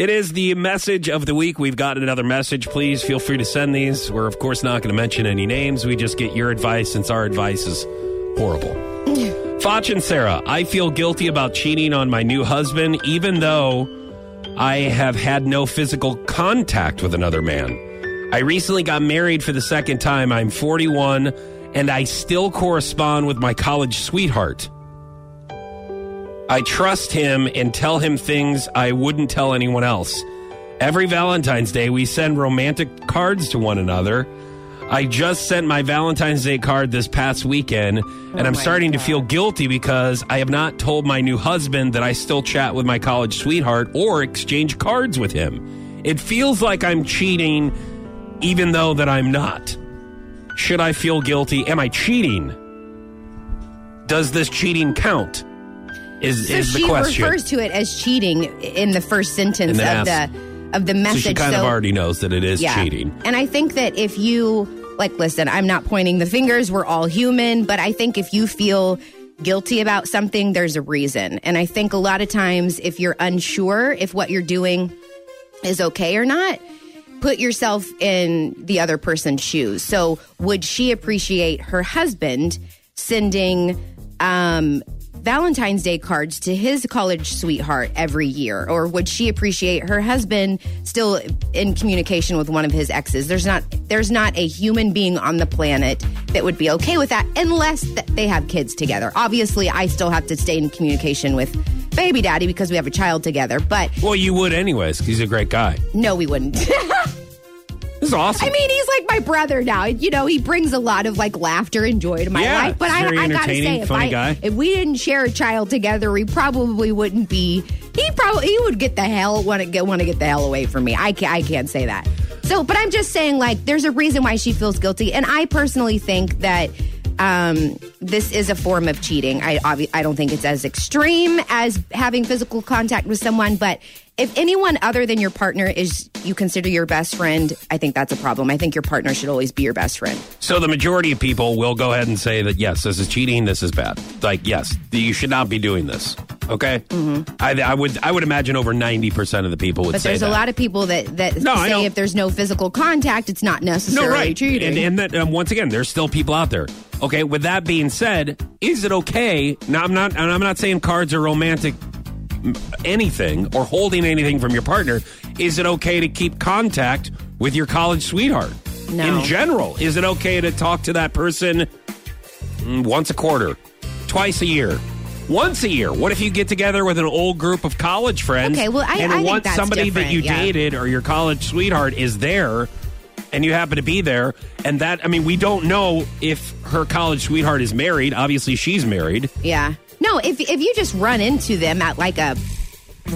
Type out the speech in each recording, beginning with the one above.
It is the message of the week. We've got another message. Please feel free to send these. We're, of course, not going to mention any names. We just get your advice since our advice is horrible. Fotsch and Sarah, I feel guilty about cheating on my new husband, even though I have had no physical contact with another man. I recently got married for the second time. I'm 41, and I still correspond with my college sweetheart. I trust him and tell him things I wouldn't tell anyone else. Every Valentine's Day, we send romantic cards to one another. I just sent my Valentine's Day card this past weekend, and oh I'm my starting to feel guilty because I have not told my new husband that I still chat with my college sweetheart or exchange cards with him. It feels like I'm cheating, even though that I'm not. Should I feel guilty? Am I cheating? Does this cheating count? Is So is the she question? refers to it as cheating in the first sentence then of the of the so message. she kind of already knows that it is cheating. And I think that if you like listen, I'm not pointing the fingers, we're all human, but I think if you feel guilty about something, there's a reason. And I think a lot of times if you're unsure if what you're doing is okay or not, put yourself in the other person's shoes. So, would she appreciate her husband sending um, Valentine's Day cards to his college sweetheart every year? Or would she appreciate her husband still in communication with one of his exes? There's not there's not a human being on the planet that would be okay with that unless th- they have kids together. Obviously, I still have to stay in communication with baby daddy because we have a child together, but Well, you would anyways. he's a great guy. no, we wouldn't. Awesome. I mean, he's like my brother now. You know, he brings a lot of like laughter and joy to my Yeah, life. But I, I gotta say, if I guy. if we didn't share a child together, we probably wouldn't be. He probably he would get the hell want to get want to get the hell away from me. I can't, I can't say that. So, but I'm just saying, like, there's a reason why she feels guilty, and I personally think that. Um, this is a form of cheating. I obvi- I don't think it's as extreme as having physical contact with someone, but if anyone other than your partner is you consider your best friend, I think that's a problem. I think your partner should always be your best friend. So the majority of people will go ahead and say that yes, this is cheating. This is bad. Like yes, you should not be doing this. Okay, mm-hmm. I, I would I would imagine over ninety percent of the people would say But there's that. a lot of people that that No, say if there's no physical contact, it's not necessarily no right, cheating. and, and that um, once again, there's still people out there. Okay, with that being said, is it okay? Now I'm not and I'm not saying cards are romantic anything or holding anything from your partner. Is it okay to keep contact with your college sweetheart? No. In general, is it okay to talk to that person mm, once a quarter, twice a year? Once a year. What if you get together with an old group of college friends? Okay, well, I- and I once somebody that you yeah. dated or your college sweetheart is there, and you happen to be there, and that I mean, we don't know if her college sweetheart is married. Obviously, she's married. yeah. No, if if you just run into them at like a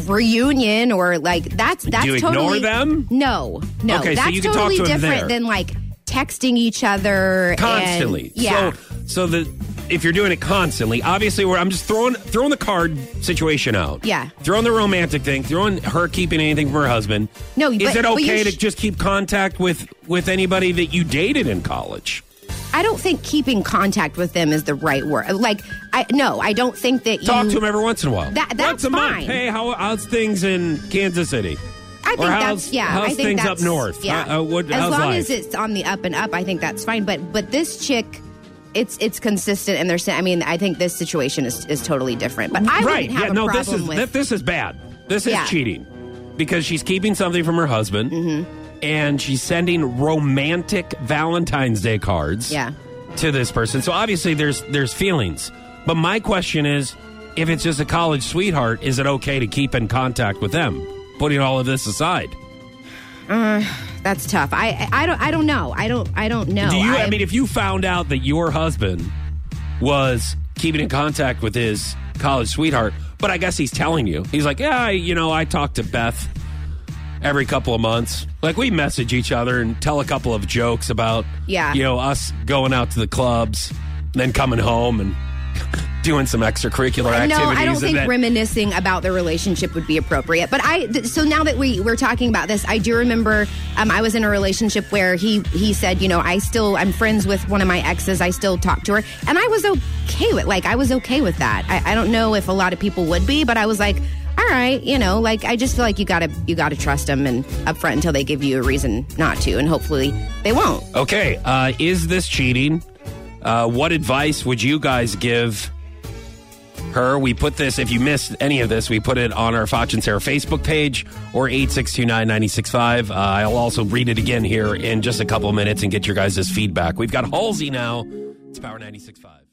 reunion or like that's that's you ignore totally them? No, no, Okay, so that's you can talk totally to them different there. than like texting each other and- constantly. yeah. So so the if you're doing it constantly, obviously, where I'm just throwing throwing the card situation out. Yeah. Throwing the romantic thing, throwing her keeping anything from her husband. No, is but- it okay sh- to just keep contact with with anybody that you dated in college? I don't think keeping contact with them is the right word. Like, I no, I don't think that you Talk to them every once in a while. That- once that's a month. fine. Hey, how, how's things in Kansas City? I think or that's yeah. How's I think things that's, up north? Yeah, Uh, uh, what, as long life? as it's on the up and up, I think that's fine. But but this chick, it's it's consistent, and there's. I mean, I think this situation is is totally different. But I right. Yeah. a No. problem This is with. th- this is bad. This is Yeah. cheating because she's keeping something from her husband, Mm-hmm. and she's sending romantic Valentine's Day cards. Yeah. To this person, so obviously there's there's feelings. But my question is, if it's just a college sweetheart, is it okay to keep in contact with them? Putting all of this aside, Uh, that's tough. I I don't I don't know. I don't I don't know. do you? I I'm- mean, if you found out that your husband was keeping in contact with his college sweetheart, but I guess he's telling you, he's like, yeah, I, you know, I talk to Beth every couple of months. Like we message each other and tell a couple of jokes about, Yeah. you know, us going out to the clubs, and then coming home and doing some extracurricular activities. No, I don't think then- reminiscing about the relationship would be appropriate. But I, th- so now that we we're talking about this, I do remember um, I was in a relationship where he he said, you know, I still I'm friends with one of my exes. I still talk to her, and I was okay with like I was okay with that. I, I don't know if a lot of people would be, but I was like. All right, you know, like I just feel like you gotta you gotta trust them and upfront until they give you a reason not to, and hopefully they won't. Okay, uh, is this cheating? Uh, what advice would you guys give her? We put this, if you missed any of this, we put it on our Fotsch and Sarah Facebook page or 8629 uh, I'll also read it again here in just a couple minutes and get your guys' feedback. We've got Halsey now. It's Power 96.5.